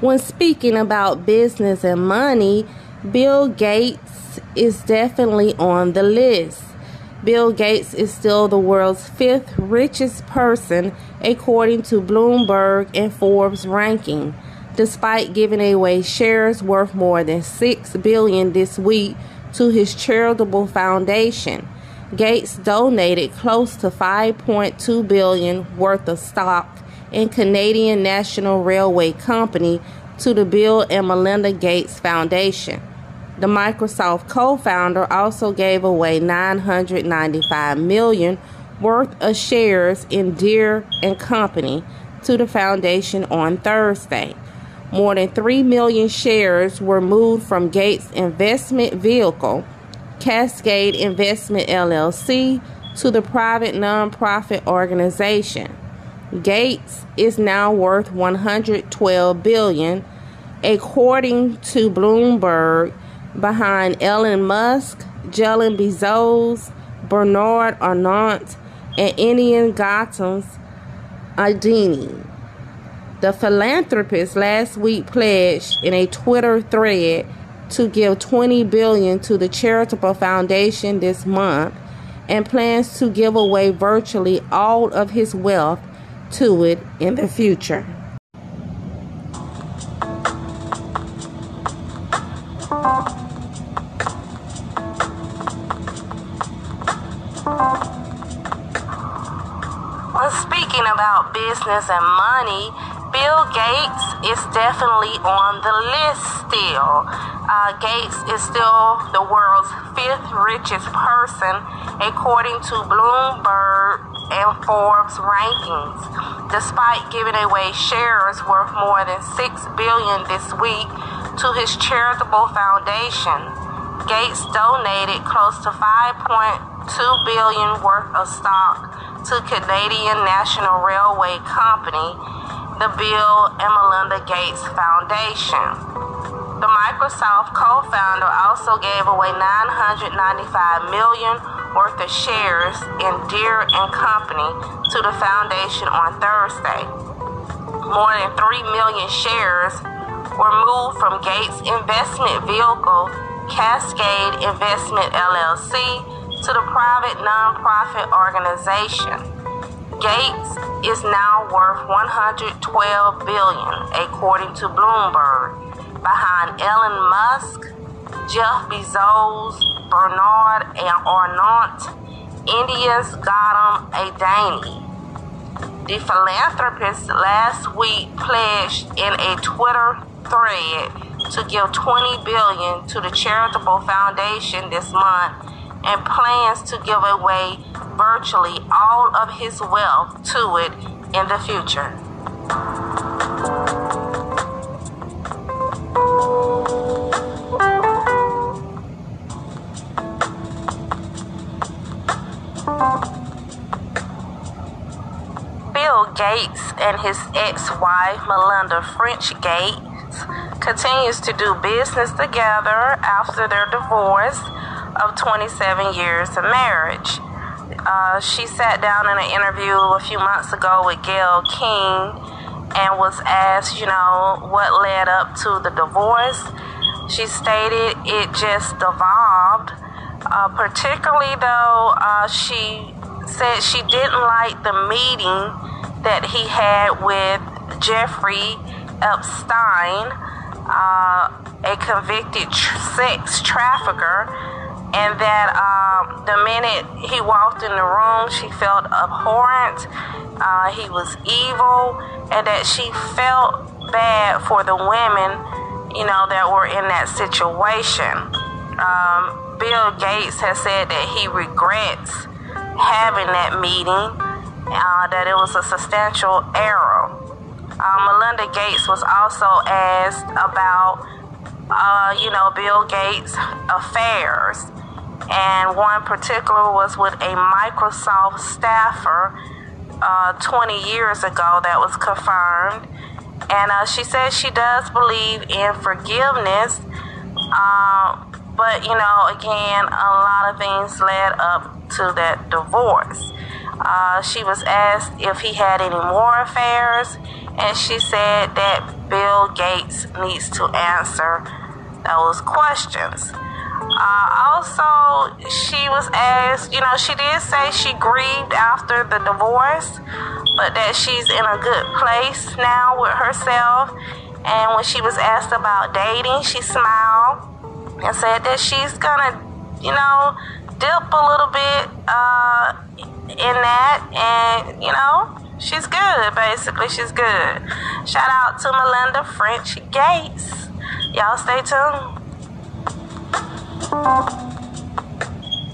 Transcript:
When speaking about business and money, Bill Gates is definitely on the list. Bill Gates is still the world's fifth richest person according to Bloomberg and Forbes ranking, despite giving away shares worth more than 6 billion this week to his charitable foundation. Gates donated close to 5.2 billion worth of stock in Canadian National Railway Company to the Bill and Melinda Gates Foundation. The Microsoft co-founder also gave away 995 million worth of shares in Deere and Company to the foundation on Thursday. More than 3 million shares were moved from Gates' investment vehicle, Cascade Investment LLC, to the private nonprofit organization. Gates is now worth 112 billion according to Bloomberg behind Elon Musk, Jeff Bezos, Bernard Arnault, and Indian Gautam Adani. The philanthropist last week pledged in a Twitter thread to give 20 billion to the charitable foundation this month and plans to give away virtually all of his wealth to it in the future. Well, speaking about business and money, Bill Gates is definitely on the list still. Uh, Gates is still the world's fifth richest person according to Bloomberg and Forbes rankings, despite giving away shares worth more than six billion this week to his charitable foundation. Gates donated close to 5.2 billion worth of stock to Canadian National Railway Company, the Bill and Melinda Gates Foundation. The Microsoft co-founder also gave away 995 million worth of shares in Deere and Company to the foundation on Thursday. More than 3 million shares were moved from Gates' investment vehicle, Cascade Investment LLC, to the private nonprofit organization. Gates is now worth 112 billion according to Bloomberg, behind Elon Musk, Jeff Bezos, Bernard and Arnault, India's Gautam Adani. The philanthropist last week pledged in a Twitter thread to give 20 billion to the charitable foundation this month and plans to give away virtually all of his wealth to it in the future. Bill Gates and his ex-wife Melinda French Gates continues to do business together after their divorce of 27 years of marriage. Uh, she sat down in an interview a few months ago with Gayle King and was asked, you know, what led up to the divorce. She stated it just devolved. Uh, particularly though, uh, she said she didn't like the meeting that he had with Jeffrey Epstein, uh, a convicted tr- sex trafficker and that um, the minute he walked in the room, she felt abhorrent. Uh, he was evil, and that she felt bad for the women, you know, that were in that situation. Um, Bill Gates has said that he regrets having that meeting, uh, that it was a substantial error. Uh, Melinda Gates was also asked about, uh, you know, Bill Gates' affairs and one particular was with a Microsoft staffer uh, 20 years ago that was confirmed. And uh, she says she does believe in forgiveness, uh, but you know, again, a lot of things led up to that divorce. Uh, she was asked if he had any more affairs, and she said that Bill Gates needs to answer those questions. Uh, also, she was asked, you know, she did say she grieved after the divorce, but that she's in a good place now with herself. And when she was asked about dating, she smiled and said that she's gonna, you know, dip a little bit uh, in that, and you know, she's good. Basically, she's good. Shout out to Melinda French Gates. Y'all stay tuned.